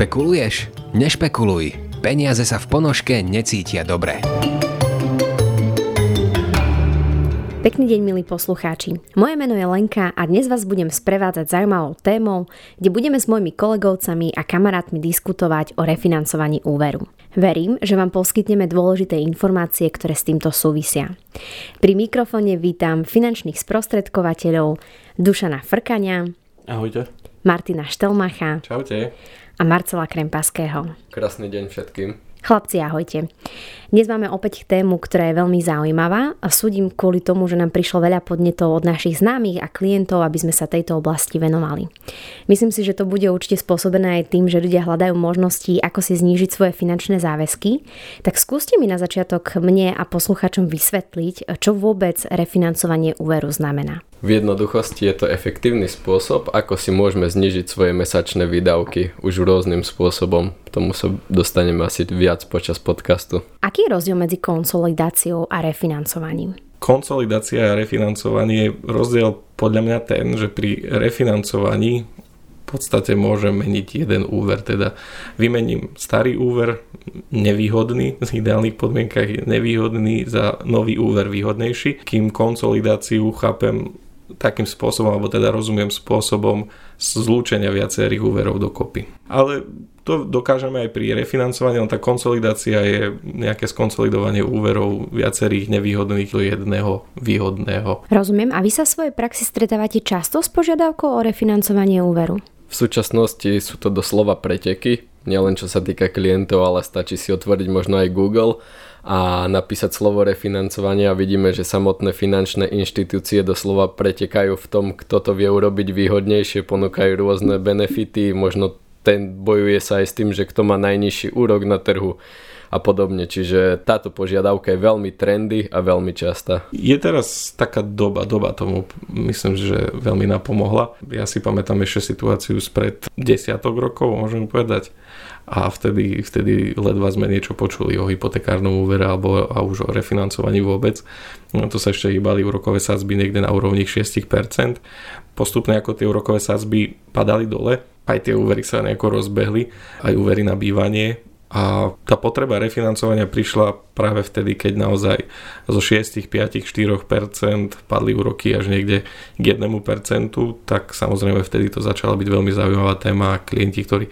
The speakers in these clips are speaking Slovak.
Špekuluješ? Nešpekuluj. Peniaze sa v ponožke necítia dobre. Pekný deň, milí poslucháči. Moje meno je Lenka a dnes vás budem sprevádzať zaujímavou témou, kde budeme s mojimi kolegovcami a kamarátmi diskutovať o refinancovaní úveru. Verím, že vám poskytneme dôležité informácie, ktoré s týmto súvisia. Pri mikrofóne vítam finančných sprostredkovateľov Dušana Frkania. Ahojte. Martina Štelmacha. Čaute. A Marcela Krempaského. Krásny deň všetkým. Chlapci, ahojte. Dnes máme opäť tému, ktorá je veľmi zaujímavá a súdim kvôli tomu, že nám prišlo veľa podnetov od našich známych a klientov, aby sme sa tejto oblasti venovali. Myslím si, že to bude určite spôsobené aj tým, že ľudia hľadajú možnosti, ako si znížiť svoje finančné záväzky. Tak skúste mi na začiatok mne a posluchačom vysvetliť, čo vôbec refinancovanie úveru znamená. V jednoduchosti je to efektívny spôsob, ako si môžeme znižiť svoje mesačné výdavky už rôznym spôsobom. K tomu sa dostaneme asi viac počas podcastu. Aký je rozdiel medzi konsolidáciou a refinancovaním? Konsolidácia a refinancovanie je rozdiel podľa mňa ten, že pri refinancovaní v podstate môžem meniť jeden úver. Teda vymením starý úver, nevýhodný, v ideálnych podmienkach nevýhodný za nový úver výhodnejší, kým konsolidáciu chápem takým spôsobom, alebo teda rozumiem spôsobom zlúčenia viacerých úverov dokopy. Ale to dokážeme aj pri refinancovaní, len tá konsolidácia je nejaké skonsolidovanie úverov viacerých nevýhodných do jedného výhodného. Rozumiem. A vy sa v svojej praxi stretávate často s požiadavkou o refinancovanie úveru? V súčasnosti sú to doslova preteky, nielen čo sa týka klientov, ale stačí si otvoriť možno aj Google a napísať slovo refinancovanie a vidíme, že samotné finančné inštitúcie doslova pretekajú v tom, kto to vie urobiť výhodnejšie, ponúkajú rôzne benefity, možno ten bojuje sa aj s tým, že kto má najnižší úrok na trhu a podobne. Čiže táto požiadavka je veľmi trendy a veľmi častá. Je teraz taká doba, doba tomu myslím, že veľmi napomohla. Ja si pamätám ešte situáciu spred desiatok rokov, môžem povedať, a vtedy, vtedy ledva sme niečo počuli o hypotekárnom úvere alebo a už o refinancovaní vôbec. No, to sa ešte hýbali úrokové sázby niekde na úrovni 6%. Postupne ako tie úrokové sázby padali dole, aj tie úvery sa nejako rozbehli, aj úvery na bývanie, a tá potreba refinancovania prišla práve vtedy, keď naozaj zo 6, 5, 4% padli úroky až niekde k 1%, tak samozrejme vtedy to začala byť veľmi zaujímavá téma a klienti, ktorí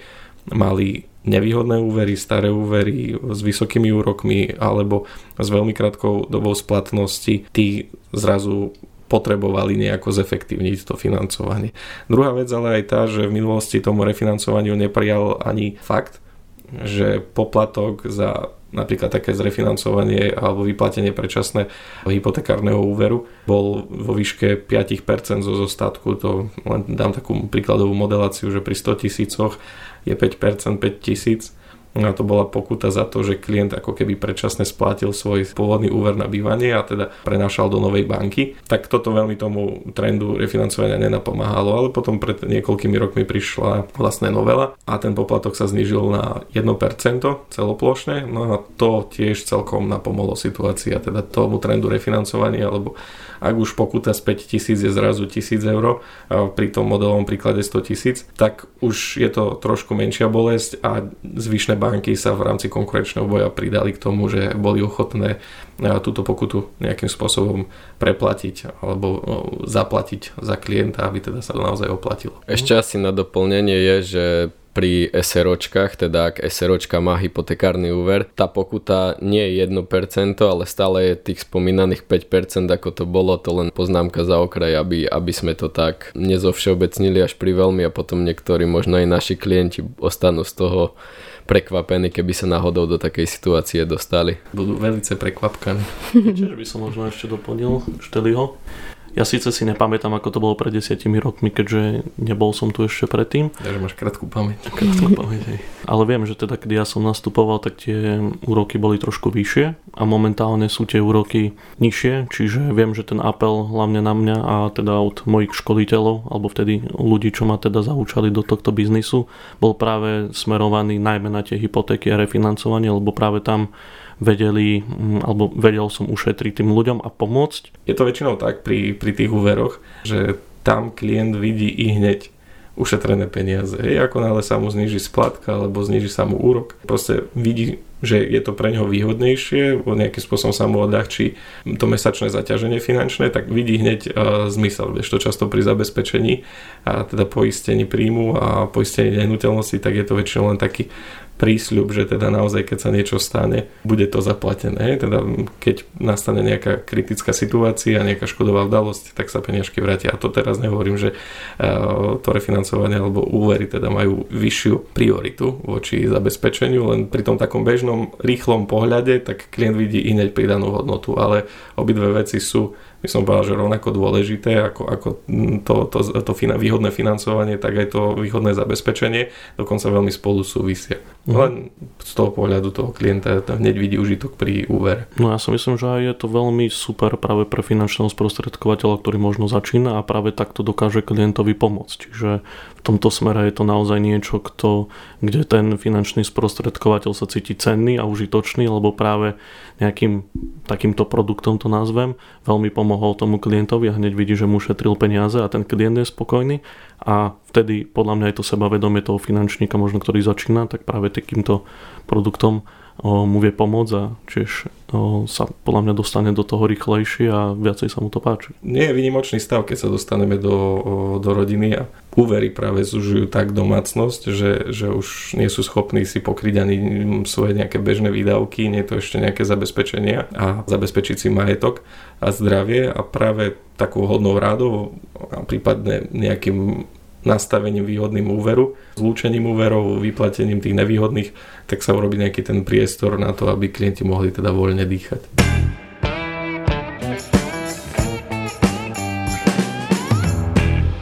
mali nevýhodné úvery, staré úvery s vysokými úrokmi alebo s veľmi krátkou dobou splatnosti, tí zrazu potrebovali nejako zefektívniť to financovanie. Druhá vec ale aj tá, že v minulosti tomu refinancovaniu neprijal ani fakt, že poplatok za napríklad také zrefinancovanie alebo vyplatenie predčasné hypotekárneho úveru bol vo výške 5% zo zostatku. To len dám takú príkladovú modeláciu, že pri 100 tisícoch je 5%, 5 tisíc a to bola pokuta za to, že klient ako keby predčasne splatil svoj pôvodný úver na bývanie a teda prenášal do novej banky. Tak toto veľmi tomu trendu refinancovania nenapomáhalo, ale potom pred niekoľkými rokmi prišla vlastne novela a ten poplatok sa znížil na 1% celoplošne, no a to tiež celkom napomohlo situácii a teda tomu trendu refinancovania, alebo ak už pokuta z 5 tisíc je zrazu 1000 eur, pri tom modelovom príklade 100 tisíc, tak už je to trošku menšia bolesť a zvyšné banky sa v rámci konkurenčného boja pridali k tomu, že boli ochotné túto pokutu nejakým spôsobom preplatiť alebo zaplatiť za klienta, aby teda sa naozaj oplatilo. Ešte asi na doplnenie je, že pri SROčkách, teda ak SROčka má hypotekárny úver, tá pokuta nie je 1%, ale stále je tých spomínaných 5%, ako to bolo, to len poznámka za okraj, aby, aby sme to tak nezovšeobecnili až pri veľmi a potom niektorí, možno aj naši klienti ostanú z toho prekvapení, keby sa náhodou do takej situácie dostali. Budú veľmi prekvapkaní. Čiže by som možno ešte doplnil Šteliho. Ja síce si nepamätám, ako to bolo pred desiatimi rokmi, keďže nebol som tu ešte predtým. Ja, že máš krátku pamäť. Krátku pamäť, hej. Ale viem, že teda, keď ja som nastupoval, tak tie úroky boli trošku vyššie a momentálne sú tie úroky nižšie, čiže viem, že ten apel hlavne na mňa a teda od mojich školiteľov, alebo vtedy ľudí, čo ma teda zaučali do tohto biznisu, bol práve smerovaný najmä na tie hypotéky a refinancovanie, lebo práve tam vedeli, mm, alebo vedel som ušetriť tým ľuďom a pomôcť. Je to väčšinou tak pri, pri tých úveroch, že tam klient vidí i hneď ušetrené peniaze. Hej, ako náhle sa mu zniží splatka alebo zniží sa mu úrok, proste vidí, že je to pre neho výhodnejšie, nejakým spôsobom sa mu odľahčí to mesačné zaťaženie finančné, tak vidí hneď uh, zmysel, vieš to často pri zabezpečení a teda poistení príjmu a poistení nehnuteľnosti, tak je to väčšinou len taký prísľub, že teda naozaj, keď sa niečo stane, bude to zaplatené. Teda keď nastane nejaká kritická situácia, nejaká škodová udalosť, tak sa peniažky vrátia. A to teraz nehovorím, že to refinancovanie alebo úvery teda majú vyššiu prioritu voči zabezpečeniu, len pri tom takom bežnom, rýchlom pohľade, tak klient vidí iné pridanú hodnotu, ale obidve veci sú by som povedal, že rovnako dôležité ako, ako to, to, to fina, výhodné financovanie, tak aj to výhodné zabezpečenie, dokonca veľmi spolu súvisia. Mm. Len z toho pohľadu toho klienta hneď vidí užitok pri úvere. No ja si myslím, že aj je to veľmi super práve pre finančného sprostredkovateľa, ktorý možno začína a práve takto dokáže klientovi pomôcť. Čiže v tomto smere je to naozaj niečo, kto, kde ten finančný sprostredkovateľ sa cíti cenný a užitočný, lebo práve nejakým takýmto produktom to nazvem, veľmi pomohol tomu klientovi a hneď vidí, že mu šetril peniaze a ten klient je spokojný a vtedy podľa mňa je to sebavedomie toho finančníka, možno ktorý začína, tak práve takýmto produktom mu vie pomôcť a tiež sa podľa mňa dostane do toho rýchlejšie a viacej sa mu to páči. Nie je vynimočný stav, keď sa dostaneme do, do rodiny a úvery práve zužujú tak domácnosť, že, že už nie sú schopní si pokryť ani svoje nejaké bežné výdavky, nie je to ešte nejaké zabezpečenia a zabezpečiť si majetok a zdravie a práve takou hodnou rádou a prípadne nejakým nastavením výhodným úveru, zlúčením úverov, vyplatením tých nevýhodných, tak sa urobí nejaký ten priestor na to, aby klienti mohli teda voľne dýchať.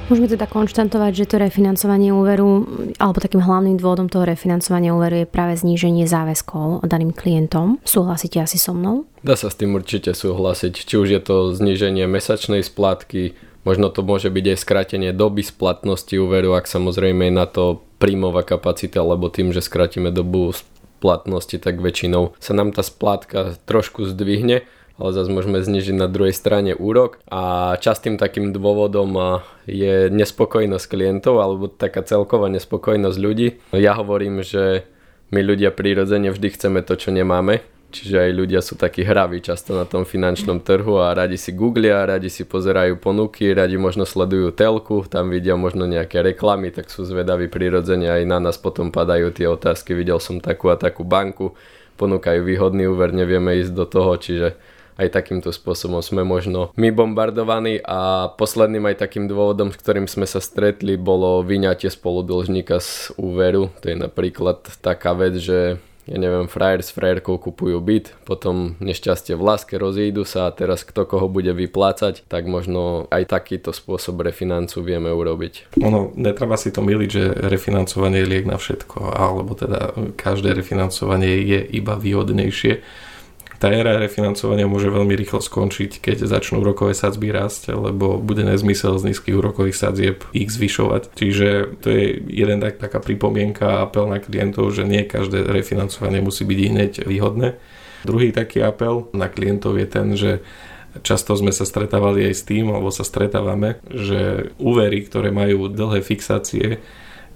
Môžeme teda konštantovať, že to refinancovanie úveru, alebo takým hlavným dôvodom toho refinancovania úveru je práve zníženie záväzkov daným klientom. Súhlasíte asi so mnou? Dá sa s tým určite súhlasiť. Či už je to zníženie mesačnej splátky, Možno to môže byť aj skrátenie doby splatnosti úveru, ak samozrejme je na to príjmová kapacita, lebo tým, že skrátime dobu splatnosti, tak väčšinou sa nám tá splátka trošku zdvihne, ale zase môžeme znižiť na druhej strane úrok a častým takým dôvodom je nespokojnosť klientov alebo taká celková nespokojnosť ľudí. Ja hovorím, že my ľudia prirodzene vždy chceme to, čo nemáme Čiže aj ľudia sú takí hraví často na tom finančnom trhu a radi si googlia, radi si pozerajú ponuky, radi možno sledujú telku, tam vidia možno nejaké reklamy, tak sú zvedaví prirodzene aj na nás potom padajú tie otázky, videl som takú a takú banku, ponúkajú výhodný úver, nevieme ísť do toho, čiže aj takýmto spôsobom sme možno my bombardovaní a posledným aj takým dôvodom, s ktorým sme sa stretli, bolo vyňatie spoludlžníka z úveru. To je napríklad taká vec, že ja neviem, frajer s frajerkou kupujú byt, potom nešťastie v láske, rozídu sa a teraz kto koho bude vyplácať, tak možno aj takýto spôsob refinancu vieme urobiť. Ono, netreba si to miliť, že refinancovanie je liek na všetko, alebo teda každé refinancovanie je iba výhodnejšie tá éra refinancovania môže veľmi rýchlo skončiť, keď začnú úrokové sadzby rásť, lebo bude nezmysel z nízkych úrokových sadzieb ich zvyšovať. Čiže to je jeden tak, taká pripomienka a apel na klientov, že nie každé refinancovanie musí byť hneď výhodné. Druhý taký apel na klientov je ten, že často sme sa stretávali aj s tým, alebo sa stretávame, že úvery, ktoré majú dlhé fixácie,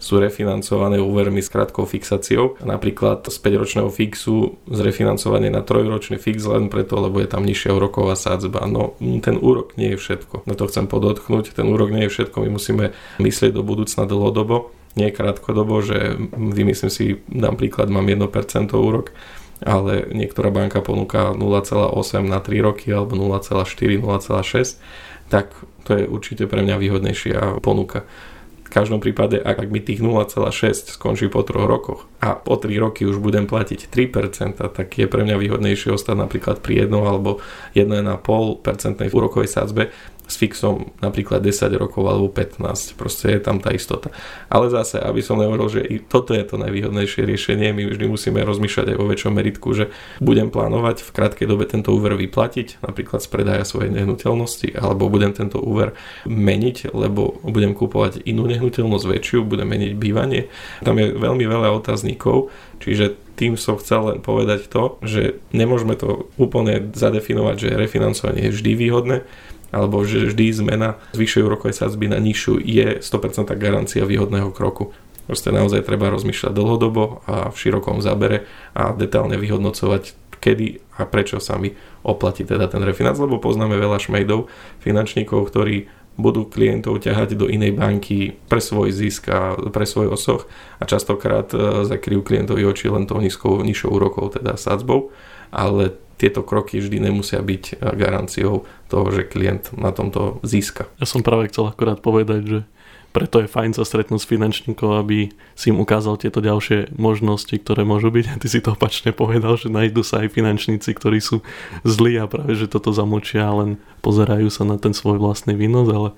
sú refinancované úvermi s krátkou fixáciou. Napríklad z 5-ročného fixu zrefinancovanie na trojročný fix len preto, lebo je tam nižšia úroková sádzba. No ten úrok nie je všetko. Na to chcem podotknúť. Ten úrok nie je všetko. My musíme myslieť do budúcna dlhodobo, nie krátkodobo, že vymyslím si, dám príklad, mám 1% úrok, ale niektorá banka ponúka 0,8 na 3 roky alebo 0,4, 0,6, tak to je určite pre mňa výhodnejšia ponuka. V každom prípade, ak mi tých 0,6 skončí po troch rokoch a po 3 roky už budem platiť 3%, tak je pre mňa výhodnejšie ostať napríklad pri 1 alebo 1,5% úrokovej sadzbe, s fixom napríklad 10 rokov alebo 15, proste je tam tá istota. Ale zase, aby som nehovoril, že i toto je to najvýhodnejšie riešenie, my vždy musíme rozmýšľať aj vo väčšom meritku, že budem plánovať v krátkej dobe tento úver vyplatiť, napríklad z predaja svojej nehnuteľnosti, alebo budem tento úver meniť, lebo budem kúpovať inú nehnuteľnosť väčšiu, budem meniť bývanie. Tam je veľmi veľa otáznikov, čiže tým som chcel len povedať to, že nemôžeme to úplne zadefinovať, že refinancovanie je vždy výhodné, alebo že vždy zmena z vyššej úrokovej sadzby na nižšiu je 100% garancia výhodného kroku. Proste naozaj treba rozmýšľať dlhodobo a v širokom zábere a detálne vyhodnocovať, kedy a prečo sa mi oplatí teda ten refinanc, lebo poznáme veľa šmejdov, finančníkov, ktorí budú klientov ťahať do inej banky pre svoj zisk a pre svoj osoch a častokrát e, zakryjú klientovi oči len tou nízkou, nižšou úrokou, teda sadzbou, ale tieto kroky vždy nemusia byť e, garanciou toho, že klient na tomto získa. Ja som práve chcel akorát povedať, že preto je fajn sa stretnúť s finančníkom, aby si im ukázal tieto ďalšie možnosti, ktoré môžu byť. A ty si to opačne povedal, že nájdú sa aj finančníci, ktorí sú zlí a práve, že toto zamočia, len pozerajú sa na ten svoj vlastný výnos, ale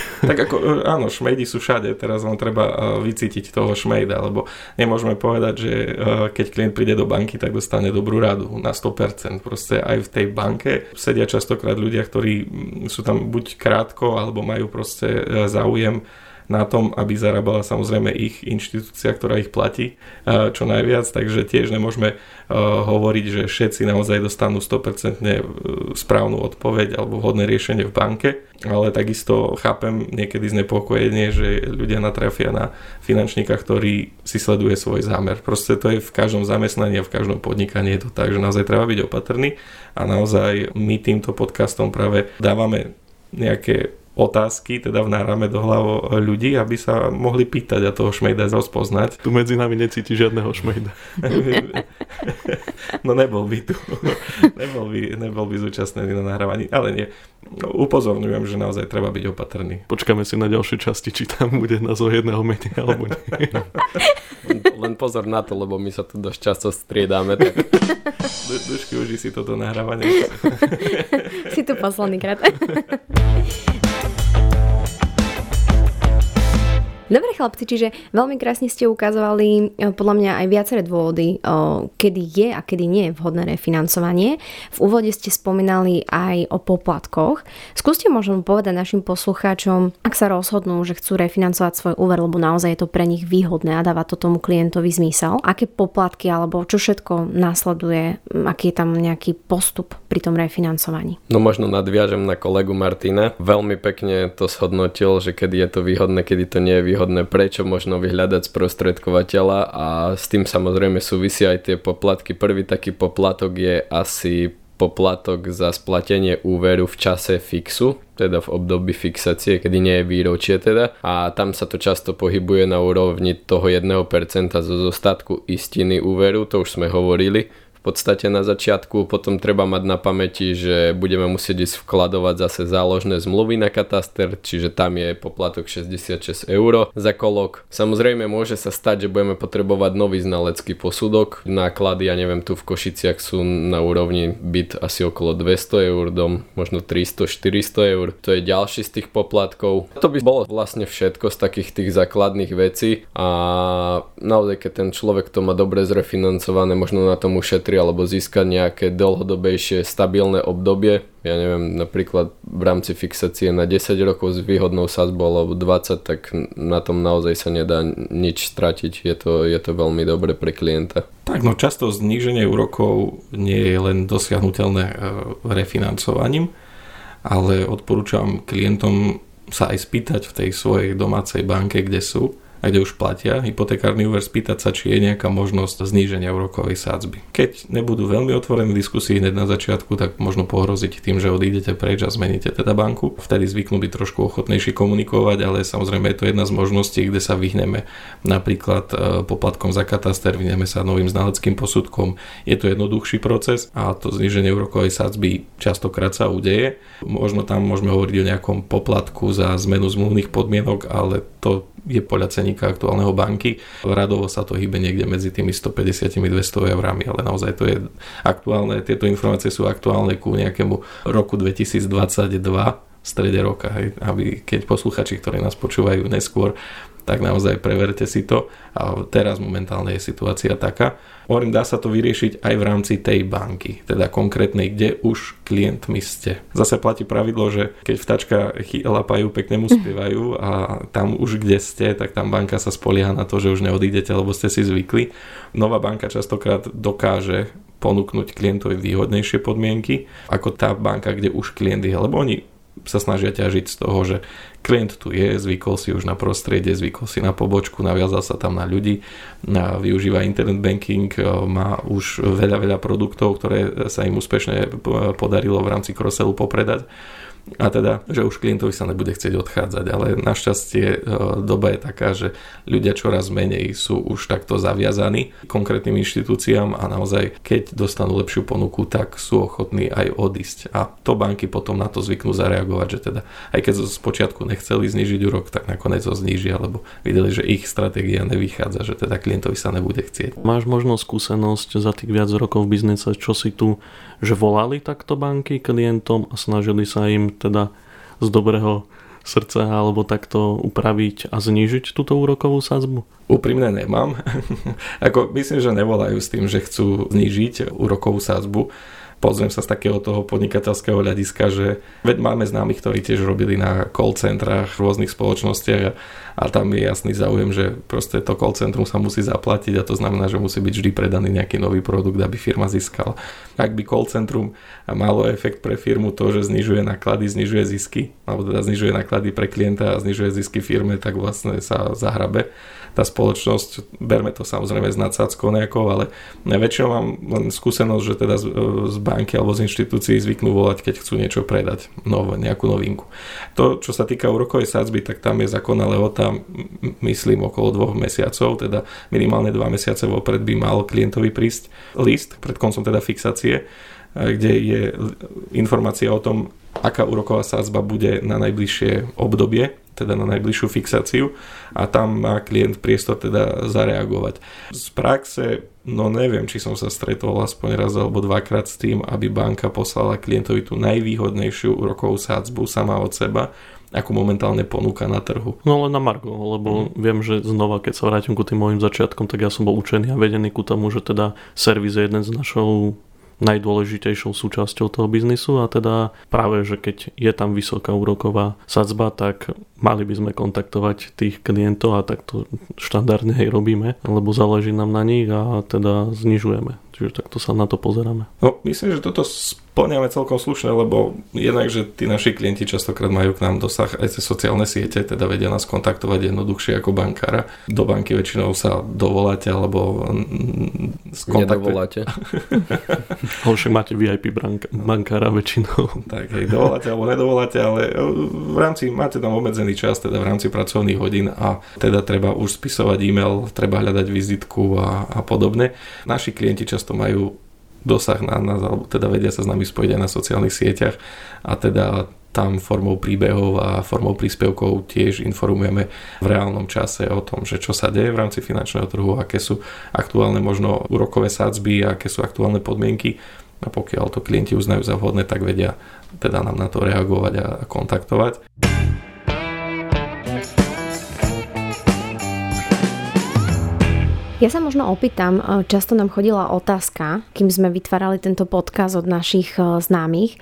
tak ako, e, áno, šmejdy sú všade, teraz len treba e, vycítiť toho šmejda, lebo nemôžeme povedať, že e, keď klient príde do banky, tak dostane dobrú radu na 100%. Proste aj v tej banke sedia častokrát ľudia, ktorí sú tam buď krátko, alebo majú proste záujem na tom, aby zarábala samozrejme ich inštitúcia, ktorá ich platí e, čo najviac, takže tiež nemôžeme e, hovoriť, že všetci naozaj dostanú 100% e, správnu odpoveď alebo vhodné riešenie v banke, ale takisto chápem niekedy znepokojenie, že ľudia natrafia na finančníka, ktorý si sleduje svoj zámer. Proste to je v každom zamestnaní a v každom podnikaní je to tak, že naozaj treba byť opatrný. A naozaj my týmto podcastom práve dávame nejaké otázky, teda vnárame do hlav ľudí, aby sa mohli pýtať a toho šmejda rozpoznať. Tu medzi nami necíti žiadneho šmejda. no nebol by tu. nebol, by, nebol by zúčastnený na nahrávaní, ale nie. Upozorňujem, že naozaj treba byť opatrný. Počkáme si na ďalšie časti, či tam bude názov jedného menej alebo nie. Len pozor na to, lebo my sa tu dosť často striedame. Tak... Du, dušky, uži si toto nahrávanie. si tu posledný krát. Dobre chlapci, čiže veľmi krásne ste ukazovali e, podľa mňa aj viaceré dôvody, e, kedy je a kedy nie je vhodné refinancovanie. V úvode ste spomínali aj o poplatkoch. Skúste možno povedať našim poslucháčom, ak sa rozhodnú, že chcú refinancovať svoj úver, lebo naozaj je to pre nich výhodné a dáva to tomu klientovi zmysel. Aké poplatky alebo čo všetko následuje, aký je tam nejaký postup pri tom refinancovaní? No možno nadviažem na kolegu Martina. Veľmi pekne to shodnotil, že kedy je to výhodné, kedy to nie je výhodné výhodné, prečo možno vyhľadať sprostredkovateľa a s tým samozrejme súvisia aj tie poplatky. Prvý taký poplatok je asi poplatok za splatenie úveru v čase fixu, teda v období fixácie, kedy nie je výročie teda a tam sa to často pohybuje na úrovni toho 1% zo zostatku istiny úveru, to už sme hovorili podstate na začiatku. Potom treba mať na pamäti, že budeme musieť ísť vkladovať zase záložné zmluvy na kataster, čiže tam je poplatok 66 eur za kolok. Samozrejme môže sa stať, že budeme potrebovať nový znalecký posudok. Náklady, ja neviem, tu v Košiciach sú na úrovni byt asi okolo 200 eur, dom možno 300-400 eur. To je ďalší z tých poplatkov. To by bolo vlastne všetko z takých tých základných vecí a naozaj keď ten človek to má dobre zrefinancované, možno na tom ušetrí ušetri alebo získať nejaké dlhodobejšie stabilné obdobie. Ja neviem, napríklad v rámci fixácie na 10 rokov s výhodnou sadzbou alebo 20, tak na tom naozaj sa nedá nič stratiť. Je to, je to veľmi dobre pre klienta. Tak no často zníženie úrokov nie je len dosiahnutelné e, refinancovaním, ale odporúčam klientom sa aj spýtať v tej svojej domácej banke, kde sú, a kde už platia hypotekárny úver, spýtať sa, či je nejaká možnosť zníženia úrokovej sádzby. Keď nebudú veľmi otvorené diskusii hneď na začiatku, tak možno pohroziť tým, že odídete preč a zmeníte teda banku. Vtedy zvyknú byť trošku ochotnejší komunikovať, ale samozrejme je to jedna z možností, kde sa vyhneme napríklad e, poplatkom za kataster, vyhneme sa novým znaleckým posudkom. Je to jednoduchší proces a to zníženie úrokovej sádzby častokrát sa udeje. Možno tam môžeme hovoriť o nejakom poplatku za zmenu zmluvných podmienok, ale to je podľa ceníka aktuálneho banky. Radovo sa to hýbe niekde medzi tými 150 200 eurami, ale naozaj to je aktuálne, tieto informácie sú aktuálne ku nejakému roku 2022 v strede roka, aby keď posluchači, ktorí nás počúvajú neskôr, tak naozaj preverte si to. A teraz momentálne je situácia taká. Hovorím, dá sa to vyriešiť aj v rámci tej banky, teda konkrétnej, kde už klientmi ste. Zase platí pravidlo, že keď vtačka lapajú, pekne mu spievajú a tam už kde ste, tak tam banka sa spolieha na to, že už neodídete, lebo ste si zvykli. Nová banka častokrát dokáže ponúknuť klientovi výhodnejšie podmienky ako tá banka, kde už klient je, lebo oni sa snažia ťažiť z toho, že klient tu je, zvykol si už na prostredie, zvykol si na pobočku, naviazal sa tam na ľudí, využíva internet banking, má už veľa, veľa produktov, ktoré sa im úspešne podarilo v rámci kroselu popredať a teda, že už klientovi sa nebude chcieť odchádzať, ale našťastie e, doba je taká, že ľudia čoraz menej sú už takto zaviazaní konkrétnym inštitúciám a naozaj, keď dostanú lepšiu ponuku, tak sú ochotní aj odísť. A to banky potom na to zvyknú zareagovať, že teda aj keď z počiatku nechceli znižiť úrok, tak nakoniec ho znížia, lebo videli, že ich stratégia nevychádza, že teda klientovi sa nebude chcieť. Máš možno skúsenosť za tých viac rokov v biznise, čo si tu že volali takto banky klientom a snažili sa im teda z dobrého srdca alebo takto upraviť a znížiť túto úrokovú sadzbu? Úprimne nemám. Ako myslím, že nevolajú s tým, že chcú znížiť úrokovú sadzbu pozriem sa z takého toho podnikateľského hľadiska, že veď máme známych, ktorí tiež robili na call centrách v rôznych spoločnostiach a, a tam je jasný záujem, že proste to call centrum sa musí zaplatiť a to znamená, že musí byť vždy predaný nejaký nový produkt, aby firma získala. Ak by call centrum malo efekt pre firmu to, že znižuje náklady, znižuje zisky, alebo teda znižuje náklady pre klienta a znižuje zisky firme, tak vlastne sa zahrabe tá spoločnosť, berme to samozrejme s nadsádzkou nejakou, ale väčšinou mám len skúsenosť, že teda z, z banky alebo z inštitúcií zvyknú volať, keď chcú niečo predať, nové, nejakú novinku. To, čo sa týka úrokovej sadzby, tak tam je zákonná lehota, myslím, okolo dvoch mesiacov, teda minimálne dva mesiace vopred by mal klientovi prísť list pred koncom teda fixácie, kde je informácia o tom, aká úroková sázba bude na najbližšie obdobie teda na najbližšiu fixáciu a tam má klient priestor teda zareagovať. Z praxe, no neviem, či som sa stretol aspoň raz alebo dvakrát s tým, aby banka poslala klientovi tú najvýhodnejšiu úrokovú sádzbu sama od seba, ako momentálne ponúka na trhu. No len na Margo, lebo mm. viem, že znova, keď sa vrátim ku tým môjim začiatkom, tak ja som bol učený a vedený ku tomu, že teda servis je jeden z našou najdôležitejšou súčasťou toho biznisu a teda práve, že keď je tam vysoká úroková sadzba, tak mali by sme kontaktovať tých klientov a tak to štandardne aj robíme, lebo záleží nám na nich a teda znižujeme. Čiže takto sa na to pozeráme. No, myslím, že toto splňame celkom slušne, lebo jednak, že tí naši klienti častokrát majú k nám dosah aj cez sociálne siete, teda vedia nás kontaktovať jednoduchšie ako bankára. Do banky väčšinou sa dovoláte alebo skontaktujete. Ale však máte VIP bankára väčšinou. Tak, hej, dovoláte alebo nedovoláte, ale e, v rámci, máte tam obmedzený čas, teda v rámci pracovných hodín a teda treba už spisovať e-mail, treba hľadať vizitku a, a podobne. Naši klienti často majú dosah na nás, alebo teda vedia sa s nami spojiť aj na sociálnych sieťach a teda tam formou príbehov a formou príspevkov tiež informujeme v reálnom čase o tom, že čo sa deje v rámci finančného trhu, aké sú aktuálne možno úrokové sádzby, aké sú aktuálne podmienky a pokiaľ to klienti uznajú za vhodné, tak vedia teda nám na to reagovať a kontaktovať. Ja sa možno opýtam, e, často nám chodila otázka, kým sme vytvárali tento podkaz od našich e, známych,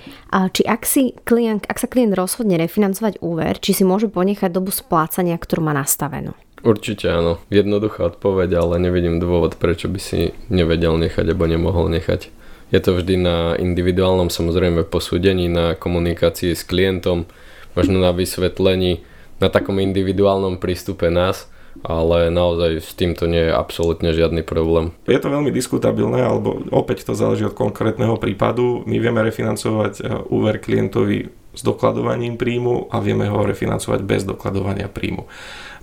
či ak, si klient, ak sa klient rozhodne refinancovať úver, či si môže ponechať dobu splácania, ktorú má nastavenú. Určite áno. Jednoduchá odpoveď, ale nevidím dôvod, prečo by si nevedel nechať alebo nemohol nechať. Je to vždy na individuálnom samozrejme posúdení, na komunikácii s klientom, možno na vysvetlení, na takom individuálnom prístupe nás, ale naozaj s týmto nie je absolútne žiadny problém. Je to veľmi diskutabilné, alebo opäť to záleží od konkrétneho prípadu. My vieme refinancovať eh, úver klientovi s dokladovaním príjmu a vieme ho refinancovať bez dokladovania príjmu.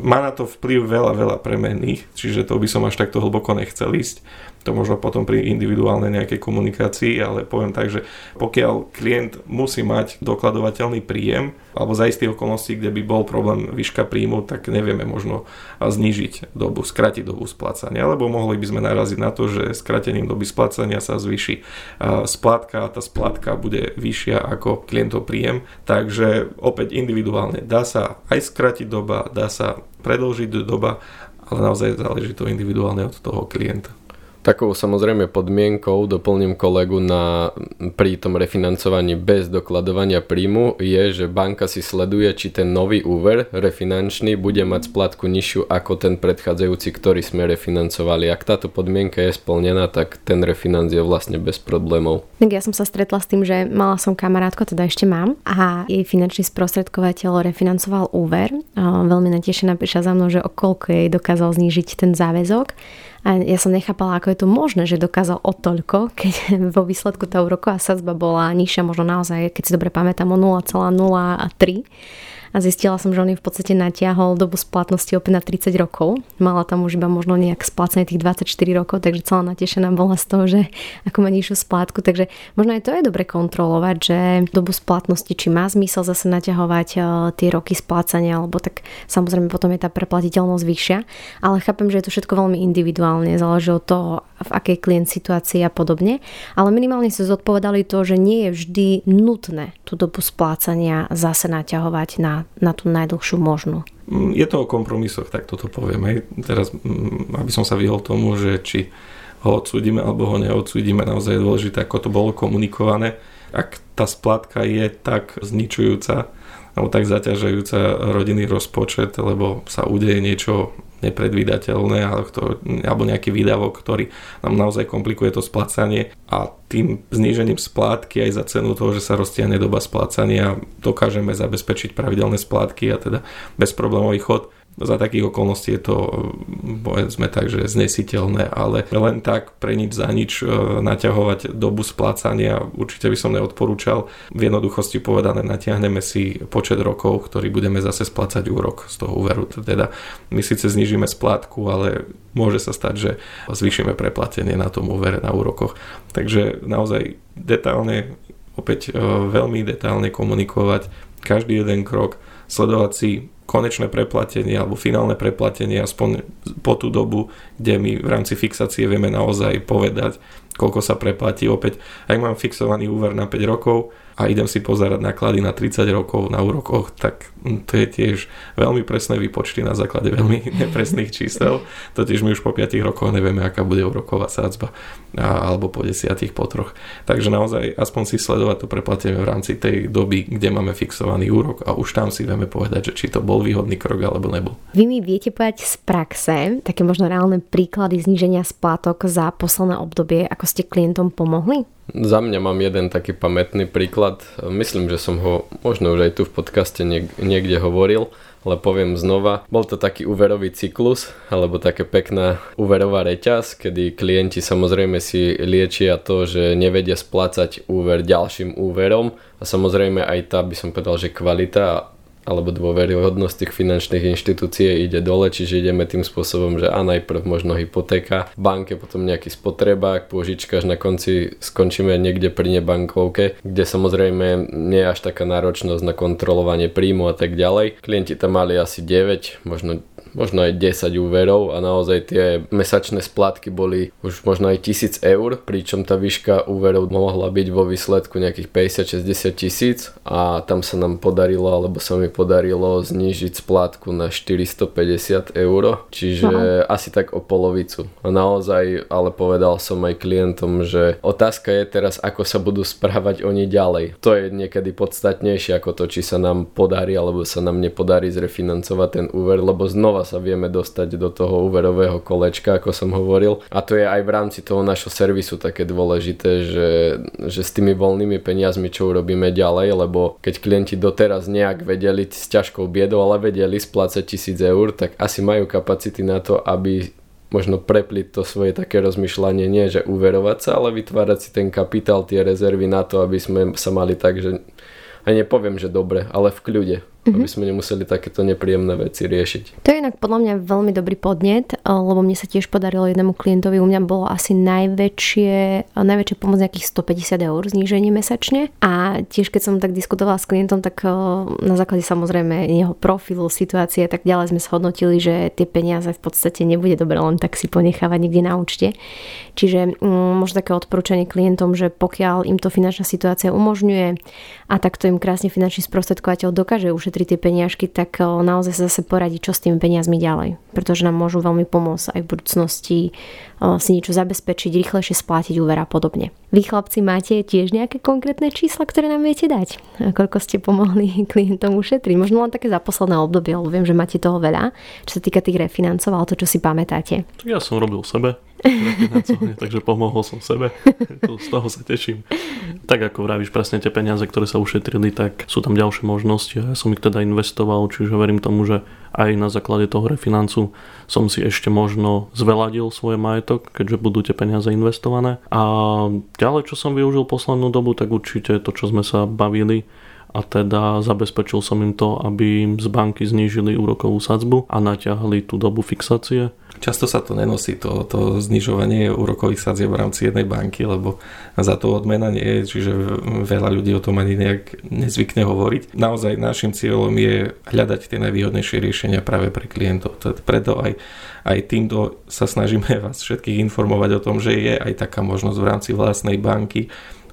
Má na to vplyv veľa, veľa premenných, čiže to by som až takto hlboko nechcel ísť to možno potom pri individuálnej nejakej komunikácii, ale poviem tak, že pokiaľ klient musí mať dokladovateľný príjem, alebo za istých okolností, kde by bol problém výška príjmu, tak nevieme možno znížiť dobu, skrátiť dobu splácania, alebo mohli by sme naraziť na to, že skratením doby splácania sa zvýši splátka a tá splátka bude vyššia ako klientov príjem, takže opäť individuálne dá sa aj skrátiť doba, dá sa predlžiť doba, ale naozaj záleží to individuálne od toho klienta. Takou samozrejme podmienkou, doplním kolegu na, pri tom refinancovaní bez dokladovania príjmu je, že banka si sleduje, či ten nový úver refinančný bude mať splatku nižšiu ako ten predchádzajúci, ktorý sme refinancovali. Ak táto podmienka je splnená, tak ten refinanc je vlastne bez problémov. Tak ja som sa stretla s tým, že mala som kamarátko, teda ešte mám, a jej finančný sprostredkovateľ refinancoval úver. Veľmi natešená prišla za mnou, že o koľko jej dokázal znížiť ten záväzok a ja som nechápala, ako je to možné, že dokázal o toľko, keď vo výsledku tá úroková sadzba bola nižšia, možno naozaj, keď si dobre pamätám, o 0,03 a zistila som, že on v podstate natiahol dobu splatnosti opäť na 30 rokov. Mala tam už iba možno nejak splácené tých 24 rokov, takže celá natešená bola z toho, že ako má nižšiu splátku. Takže možno aj to je dobre kontrolovať, že dobu splatnosti, či má zmysel zase naťahovať e, tie roky splácania, alebo tak samozrejme potom je tá preplatiteľnosť vyššia. Ale chápem, že je to všetko veľmi individuálne, záleží od toho, v akej klient situácii a podobne. Ale minimálne sa zodpovedali to, že nie je vždy nutné tú dobu splácania zase naťahovať na na, tú najdlhšiu možnú. Mm, je to o kompromisoch, tak toto poviem. Hej. Teraz, mm, aby som sa vyhol tomu, že či ho odsúdime alebo ho neodsúdime, naozaj je dôležité, ako to bolo komunikované. Ak tá splatka je tak zničujúca, alebo tak zaťažajúca rodinný rozpočet, lebo sa udeje niečo nepredvídateľné alebo nejaký výdavok, ktorý nám naozaj komplikuje to splácanie. A tým znížením splátky aj za cenu toho, že sa roztiahne doba splácania dokážeme zabezpečiť pravidelné splátky a teda bezproblémový chod za takých okolností je to povedzme tak, že znesiteľné, ale len tak pre nič za nič e, naťahovať dobu splácania určite by som neodporúčal. V jednoduchosti povedané natiahneme si počet rokov, ktorý budeme zase splácať úrok z toho úveru. Teda my síce znižíme splátku, ale môže sa stať, že zvýšime preplatenie na tom úvere na úrokoch. Takže naozaj detálne, opäť e, veľmi detálne komunikovať každý jeden krok, sledovať si konečné preplatenie alebo finálne preplatenie aspoň po tú dobu, kde my v rámci fixácie vieme naozaj povedať, koľko sa preplatí. Opäť, ak mám fixovaný úver na 5 rokov, a idem si pozerať náklady na 30 rokov na úrokoch, tak to je tiež veľmi presné výpočty na základe veľmi nepresných čísel. Totiž my už po 5 rokoch nevieme, aká bude úroková sádzba alebo po 10 po troch. Takže naozaj aspoň si sledovať to preplatenie v rámci tej doby, kde máme fixovaný úrok a už tam si vieme povedať, že či to bol výhodný krok alebo nebol. Vy mi viete povedať z praxe také možno reálne príklady zníženia splátok za posledné obdobie, ako ste klientom pomohli? Za mňa mám jeden taký pamätný príklad. Myslím, že som ho možno už aj tu v podcaste niekde hovoril, ale poviem znova. Bol to taký úverový cyklus, alebo také pekná úverová reťaz, kedy klienti samozrejme si liečia to, že nevedia splácať úver ďalším úverom a samozrejme aj tá by som povedal, že kvalita alebo dôveryhodnosť tých finančných inštitúcií ide dole, čiže ideme tým spôsobom, že a najprv možno hypotéka, banke potom nejaký spotrebák, pôžička, až na konci skončíme niekde pri nebankovke, kde samozrejme nie je až taká náročnosť na kontrolovanie príjmu a tak ďalej. Klienti tam mali asi 9, možno možno aj 10 úverov a naozaj tie mesačné splatky boli už možno aj 1000 eur, pričom tá výška úverov mohla byť vo výsledku nejakých 50-60 tisíc a tam sa nám podarilo, alebo sa mi podarilo znížiť splátku na 450 eur, čiže Aha. asi tak o polovicu. A naozaj, ale povedal som aj klientom, že otázka je teraz, ako sa budú správať oni ďalej. To je niekedy podstatnejšie ako to, či sa nám podarí alebo sa nám nepodarí zrefinancovať ten úver, lebo znova znova sa vieme dostať do toho úverového kolečka, ako som hovoril. A to je aj v rámci toho našho servisu také dôležité, že, že s tými voľnými peniazmi čo urobíme ďalej, lebo keď klienti doteraz nejak vedeli s ťažkou biedou, ale vedeli splácať tisíc eur, tak asi majú kapacity na to, aby možno prepliť to svoje také rozmýšľanie, nie že uverovať sa, ale vytvárať si ten kapitál, tie rezervy na to, aby sme sa mali tak, že aj nepoviem, že dobre, ale v kľude mm-hmm. aby sme nemuseli takéto nepríjemné veci riešiť. To je inak podľa mňa veľmi dobrý podnet, eh, lebo mne sa tiež podarilo jednému klientovi, u mňa bolo asi najväčšie, eh, najväčšie pomoc nejakých 150 eur zníženie mesačne a tiež keď som tak diskutovala s klientom, tak eh, na základe samozrejme jeho profilu, situácie a tak ďalej sme shodnotili, že tie peniaze v podstate nebude dobre len tak si ponechávať niekde na účte. Čiže mm, možno také odporúčanie klientom, že pokiaľ im to finančná situácia umožňuje a takto im krásne finančný sprostredkovateľ dokáže ušetriť našetriť tie peniažky, tak naozaj sa zase poradiť, čo s tými peniazmi ďalej. Pretože nám môžu veľmi pomôcť aj v budúcnosti si niečo zabezpečiť, rýchlejšie splatiť úver a podobne. Vy chlapci máte tiež nejaké konkrétne čísla, ktoré nám viete dať? A koľko ste pomohli klientom ušetriť? Možno len také za posledné obdobie, lebo viem, že máte toho veľa, čo sa týka tých refinancov, ale to, čo si pamätáte. Ja som robil sebe takže pomohol som sebe. Z toho sa teším. Tak ako vravíš, presne tie peniaze, ktoré sa ušetrili, tak sú tam ďalšie možnosti a ja som ich teda investoval, čiže verím tomu, že aj na základe toho refinancu som si ešte možno zveladil svoj majetok, keďže budú tie peniaze investované. A ďalej, čo som využil poslednú dobu, tak určite to, čo sme sa bavili, a teda zabezpečil som im to, aby z banky znížili úrokovú sadzbu a natiahli tú dobu fixácie Často sa to nenosí, to, to znižovanie úrokových sadzieb v rámci jednej banky, lebo za to odmena nie je, čiže veľa ľudí o tom ani nejak nezvykne hovoriť. Naozaj našim cieľom je hľadať tie najvýhodnejšie riešenia práve pre klientov. Preto aj, aj týmto sa snažíme vás všetkých informovať o tom, že je aj taká možnosť v rámci vlastnej banky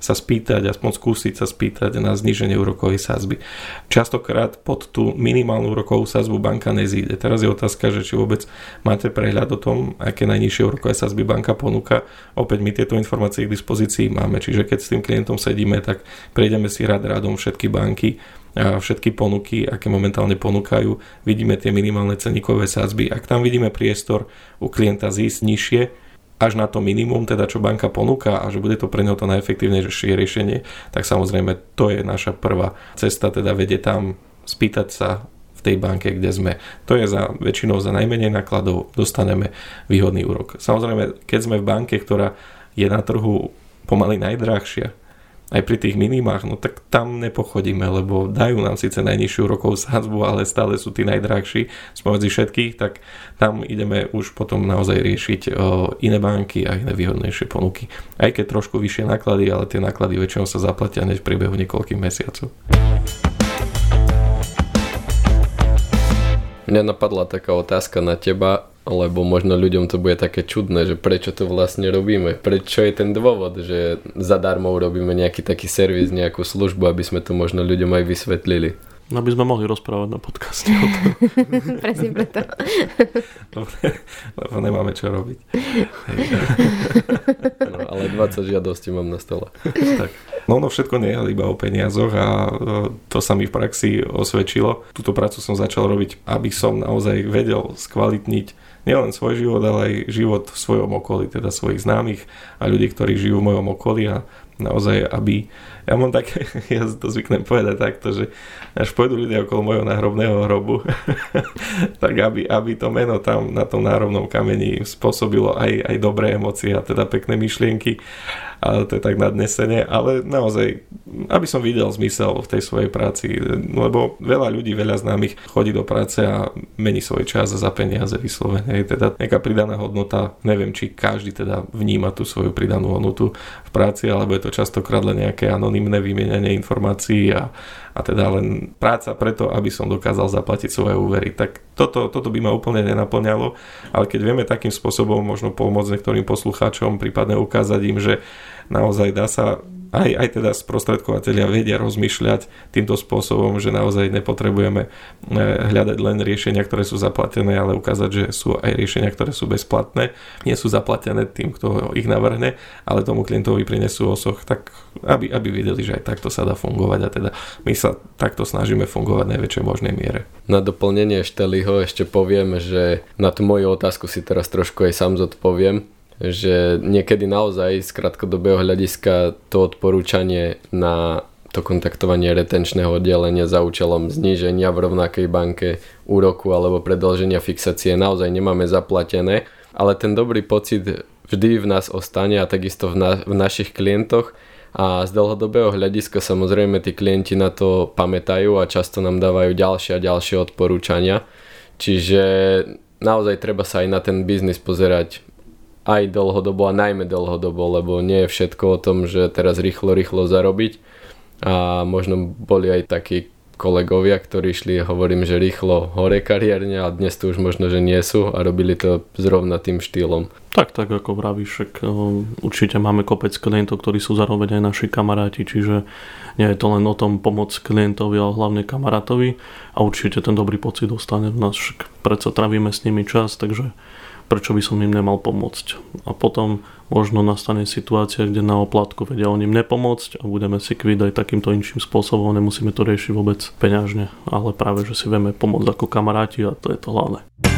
sa spýtať, aspoň skúsiť sa spýtať na zníženie úrokovej sázby. Častokrát pod tú minimálnu úrokovú sázbu banka nezíde. Teraz je otázka, že či vôbec máte prehľad o tom, aké najnižšie úrokové sázby banka ponúka. Opäť my tieto informácie k dispozícii máme, čiže keď s tým klientom sedíme, tak prejdeme si rad radom všetky banky a všetky ponuky, aké momentálne ponúkajú, vidíme tie minimálne ceníkové sázby. Ak tam vidíme priestor u klienta zísť nižšie, až na to minimum, teda čo banka ponúka a že bude to pre neho to najefektívnejšie riešenie, tak samozrejme to je naša prvá cesta, teda vedie tam spýtať sa v tej banke, kde sme. To je za väčšinou za najmenej nákladov, dostaneme výhodný úrok. Samozrejme, keď sme v banke, ktorá je na trhu pomaly najdrahšia, aj pri tých minimách, no tak tam nepochodíme, lebo dajú nám síce najnižšiu rokovú sádzbu, ale stále sú tí najdrahší spomedzi všetkých, tak tam ideme už potom naozaj riešiť o, iné banky a iné výhodnejšie ponuky. Aj keď trošku vyššie náklady, ale tie náklady väčšinou sa zaplatia než v priebehu niekoľkých mesiacov. Mňa napadla taká otázka na teba, lebo možno ľuďom to bude také čudné, že prečo to vlastne robíme, prečo je ten dôvod, že zadarmo urobíme nejaký taký servis, nejakú službu, aby sme to možno ľuďom aj vysvetlili. No by sme mohli rozprávať na podcaste o tom. Presne preto. Dobre, lebo nemáme čo robiť. no, ale 20 žiadostí mám na stole. tak. No, no všetko nie je iba o peniazoch a e, to sa mi v praxi osvedčilo. Túto prácu som začal robiť, aby som naozaj vedel skvalitniť nielen svoj život, ale aj život v svojom okolí, teda svojich známych a ľudí, ktorí žijú v mojom okolí a naozaj, aby ja mám tak, ja to zvyknem povedať takto, že až pôjdu ľudia okolo mojho náhrobného hrobu, tak aby, aby to meno tam na tom náhrobnom kameni spôsobilo aj, aj dobré emócie a teda pekné myšlienky ale to je tak nadnesenie, ale naozaj, aby som videl zmysel v tej svojej práci, lebo veľa ľudí, veľa známych chodí do práce a mení svoj čas za peniaze vyslovene. Teda nejaká pridaná hodnota, neviem, či každý teda vníma tú svoju pridanú hodnotu v práci, alebo je to častokrát len nejaké anonimné vymienanie informácií a, a teda len práca preto, aby som dokázal zaplatiť svoje úvery. Tak toto, toto by ma úplne nenaplňalo, ale keď vieme takým spôsobom možno pomôcť niektorým poslucháčom, prípadne ukázať im, že naozaj dá sa aj, aj teda sprostredkovateľia vedia rozmýšľať týmto spôsobom, že naozaj nepotrebujeme e, hľadať len riešenia, ktoré sú zaplatené, ale ukázať, že sú aj riešenia, ktoré sú bezplatné, nie sú zaplatené tým, kto ich navrhne, ale tomu klientovi prinesú osoch, tak aby, aby videli, že aj takto sa dá fungovať a teda my sa takto snažíme fungovať v najväčšej možnej miere. Na doplnenie Šteliho ešte poviem, že na tú moju otázku si teraz trošku aj sám zodpoviem že niekedy naozaj z krátkodobého hľadiska to odporúčanie na to kontaktovanie retenčného oddelenia za účelom zníženia v rovnakej banke úroku alebo predlženia fixácie naozaj nemáme zaplatené, ale ten dobrý pocit vždy v nás ostane a takisto v, na, v našich klientoch a z dlhodobého hľadiska samozrejme tí klienti na to pamätajú a často nám dávajú ďalšie a ďalšie odporúčania. Čiže naozaj treba sa aj na ten biznis pozerať aj dlhodobo a najmä dlhodobo, lebo nie je všetko o tom, že teraz rýchlo, rýchlo zarobiť a možno boli aj takí kolegovia, ktorí išli, hovorím, že rýchlo hore kariérne a dnes tu už možno, že nie sú a robili to zrovna tým štýlom. Tak, tak ako vravíš, však eh, určite máme kopec klientov, ktorí sú zároveň aj naši kamaráti, čiže nie je to len o tom pomôcť klientovi, ale hlavne kamarátovi a určite ten dobrý pocit dostane v nás, však predsa travíme s nimi čas, takže prečo by som im nemal pomôcť. A potom možno nastane situácia, kde na oplatku vedia o ním nepomôcť a budeme si aj takýmto inším spôsobom, nemusíme to riešiť vôbec peňažne, ale práve, že si vieme pomôcť ako kamaráti a to je to hlavné.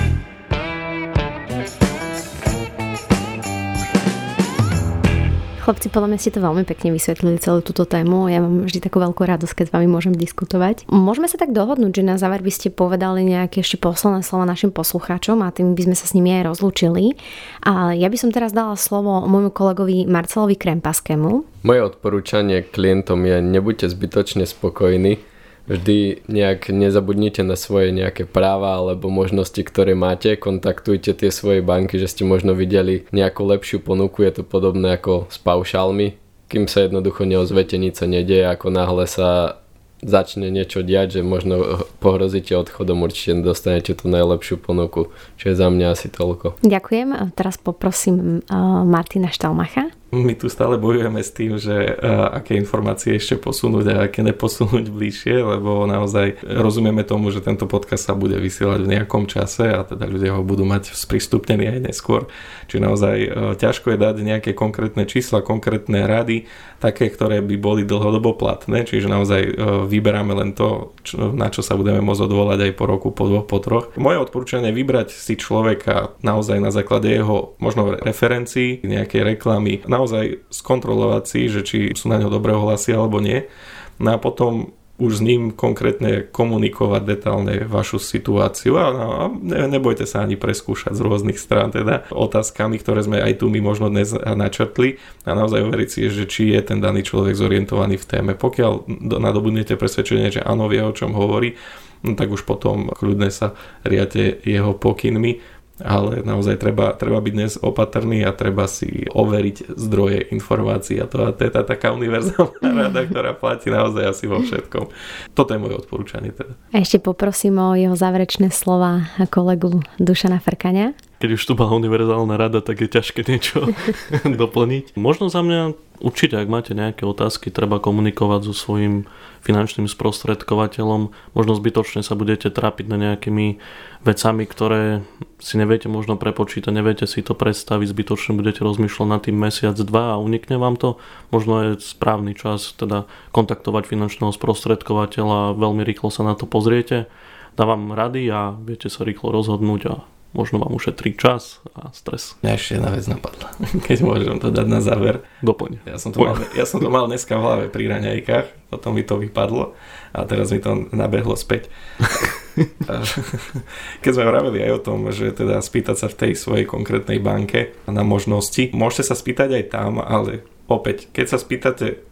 Chlapci, podľa mňa ste to veľmi pekne vysvetlili celú túto tému. Ja mám vždy takú veľkú radosť, keď s vami môžem diskutovať. Môžeme sa tak dohodnúť, že na záver by ste povedali nejaké ešte posledné slova našim poslucháčom a tým by sme sa s nimi aj rozlúčili. A ja by som teraz dala slovo môjmu kolegovi Marcelovi Krempaskému. Moje odporúčanie klientom je nebuďte zbytočne spokojní, vždy nejak nezabudnite na svoje nejaké práva alebo možnosti, ktoré máte, kontaktujte tie svoje banky, že ste možno videli nejakú lepšiu ponuku, je to podobné ako s paušálmi, kým sa jednoducho neozvete, nič sa nedieje, ako náhle sa začne niečo diať, že možno pohrozíte odchodom, určite dostanete tú najlepšiu ponuku. Čiže za mňa asi toľko. Ďakujem. Teraz poprosím uh, Martina Štalmacha. My tu stále bojujeme s tým, že uh, aké informácie ešte posunúť a aké neposunúť bližšie, lebo naozaj rozumieme tomu, že tento podcast sa bude vysielať v nejakom čase a teda ľudia ho budú mať sprístupnený aj neskôr. Čiže naozaj uh, ťažko je dať nejaké konkrétne čísla, konkrétne rady, také, ktoré by boli dlhodobo platné, čiže naozaj uh, vyberáme len to, na čo sa budeme môcť odvolať aj po roku, po dvoch, po troch. Moje odporúčanie je vybrať si človeka naozaj na základe jeho možno referencií, nejakej reklamy, naozaj skontrolovať si, že či sú na ňo dobré hlasy alebo nie. No a potom už s ním konkrétne komunikovať detálne vašu situáciu a, a ne, nebojte sa ani preskúšať z rôznych strán teda otázkami, ktoré sme aj tu my možno dnes načrtli a naozaj overiť si, že či je ten daný človek zorientovaný v téme. Pokiaľ nadobudnete presvedčenie, že áno, vie o čom hovorí, no tak už potom kľudne sa riate jeho pokynmi ale naozaj treba, treba byť dnes opatrný a treba si overiť zdroje informácií a to, a to je tá taká univerzálna rada, ktorá platí naozaj asi vo všetkom. Toto je moje odporúčanie teda. A ešte poprosím o jeho záverečné slova kolegu Dušana Frkania. Keď už tu bola univerzálna rada, tak je ťažké niečo doplniť. Možno za mňa určite, ak máte nejaké otázky, treba komunikovať so svojím finančným sprostredkovateľom. Možno zbytočne sa budete trápiť na nejakými vecami, ktoré si neviete možno prepočítať, neviete si to predstaviť, zbytočne budete rozmýšľať na tým mesiac, dva a unikne vám to. Možno je správny čas teda kontaktovať finančného sprostredkovateľa, veľmi rýchlo sa na to pozriete, dávam rady a viete sa rýchlo rozhodnúť a možno vám ušetrí čas a stres. Mňa ešte jedna vec napadla, keď môžem to dať na záver. Doplň. Ja som to, mal, ja som to mal dneska v hlave pri raňajkách, potom mi to vypadlo a teraz mi to nabehlo späť. keď sme hovorili aj o tom, že teda spýtať sa v tej svojej konkrétnej banke na možnosti, môžete sa spýtať aj tam, ale opäť, keď sa spýtate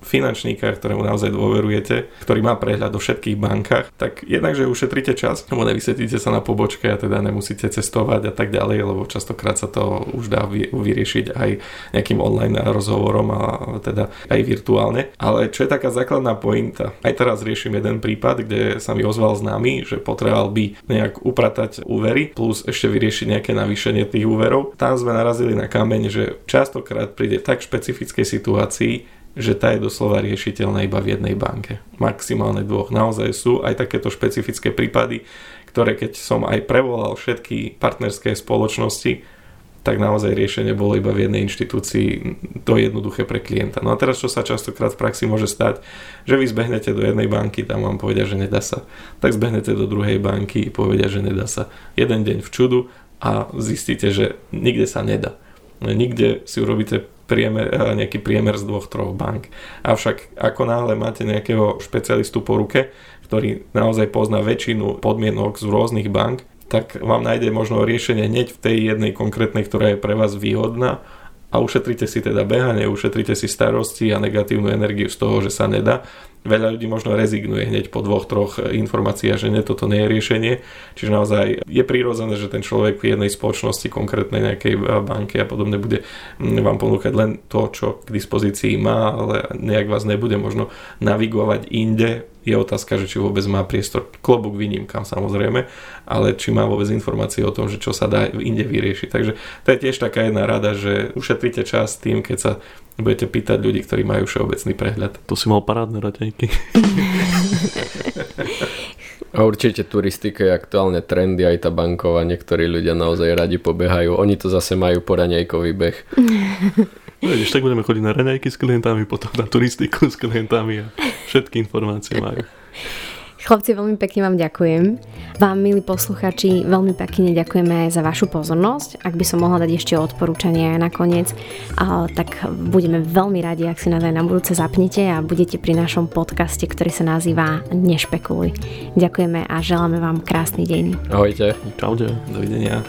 finančníka, ktorému naozaj dôverujete, ktorý má prehľad o všetkých bankách, tak jednak, že ušetríte čas, lebo nevysvetlíte sa na pobočke a teda nemusíte cestovať a tak ďalej, lebo častokrát sa to už dá vyriešiť aj nejakým online rozhovorom a teda aj virtuálne. Ale čo je taká základná pointa, aj teraz riešim jeden prípad, kde sa mi ozval známy, že potreboval by nejak upratať úvery plus ešte vyriešiť nejaké navýšenie tých úverov. Tam sme narazili na kameň, že častokrát príde tak špecifickej situácii, že tá je doslova riešiteľná iba v jednej banke. Maximálne dvoch. Naozaj sú aj takéto špecifické prípady, ktoré keď som aj prevolal všetky partnerské spoločnosti, tak naozaj riešenie bolo iba v jednej inštitúcii, to je jednoduché pre klienta. No a teraz čo sa častokrát v praxi môže stať, že vy zbehnete do jednej banky, tam vám povedia, že nedá sa. Tak zbehnete do druhej banky, povedia, že nedá sa. Jeden deň v čudu a zistíte, že nikde sa nedá. Nikde si urobíte priemer, eh, nejaký priemer z dvoch, troch bank. Avšak ako náhle máte nejakého špecialistu po ruke, ktorý naozaj pozná väčšinu podmienok z rôznych bank, tak vám nájde možno riešenie hneď v tej jednej konkrétnej, ktorá je pre vás výhodná a ušetrite si teda behanie, ušetrite si starosti a negatívnu energiu z toho, že sa nedá. Veľa ľudí možno rezignuje hneď po dvoch, troch informáciách, že nie, toto nie je riešenie. Čiže naozaj je prirodzené, že ten človek v jednej spoločnosti, konkrétnej nejakej banke a podobne bude vám ponúkať len to, čo k dispozícii má, ale nejak vás nebude možno navigovať inde, je otázka, že či vôbec má priestor klobúk výnimkám samozrejme, ale či má vôbec informácie o tom, že čo sa dá inde vyriešiť. Takže to je tiež taká jedna rada, že ušetrite čas tým, keď sa budete pýtať ľudí, ktorí majú všeobecný prehľad. To si mal parádne raťajky. A určite turistika je aktuálne trendy, aj tá banková, niektorí ľudia naozaj radi pobehajú. Oni to zase majú poraňajkový beh. No, vidíš, tak budeme chodiť na raňajky s klientami, potom na turistiku s klientami a všetky informácie majú. Chlapci, veľmi pekne vám ďakujem. Vám, milí posluchači, veľmi pekne ďakujeme za vašu pozornosť. Ak by som mohla dať ešte odporúčanie aj nakoniec, tak budeme veľmi radi, ak si nás aj na budúce zapnete a budete pri našom podcaste, ktorý sa nazýva Nešpekuluj. Ďakujeme a želáme vám krásny deň. Ahojte. Čaute. Dovidenia.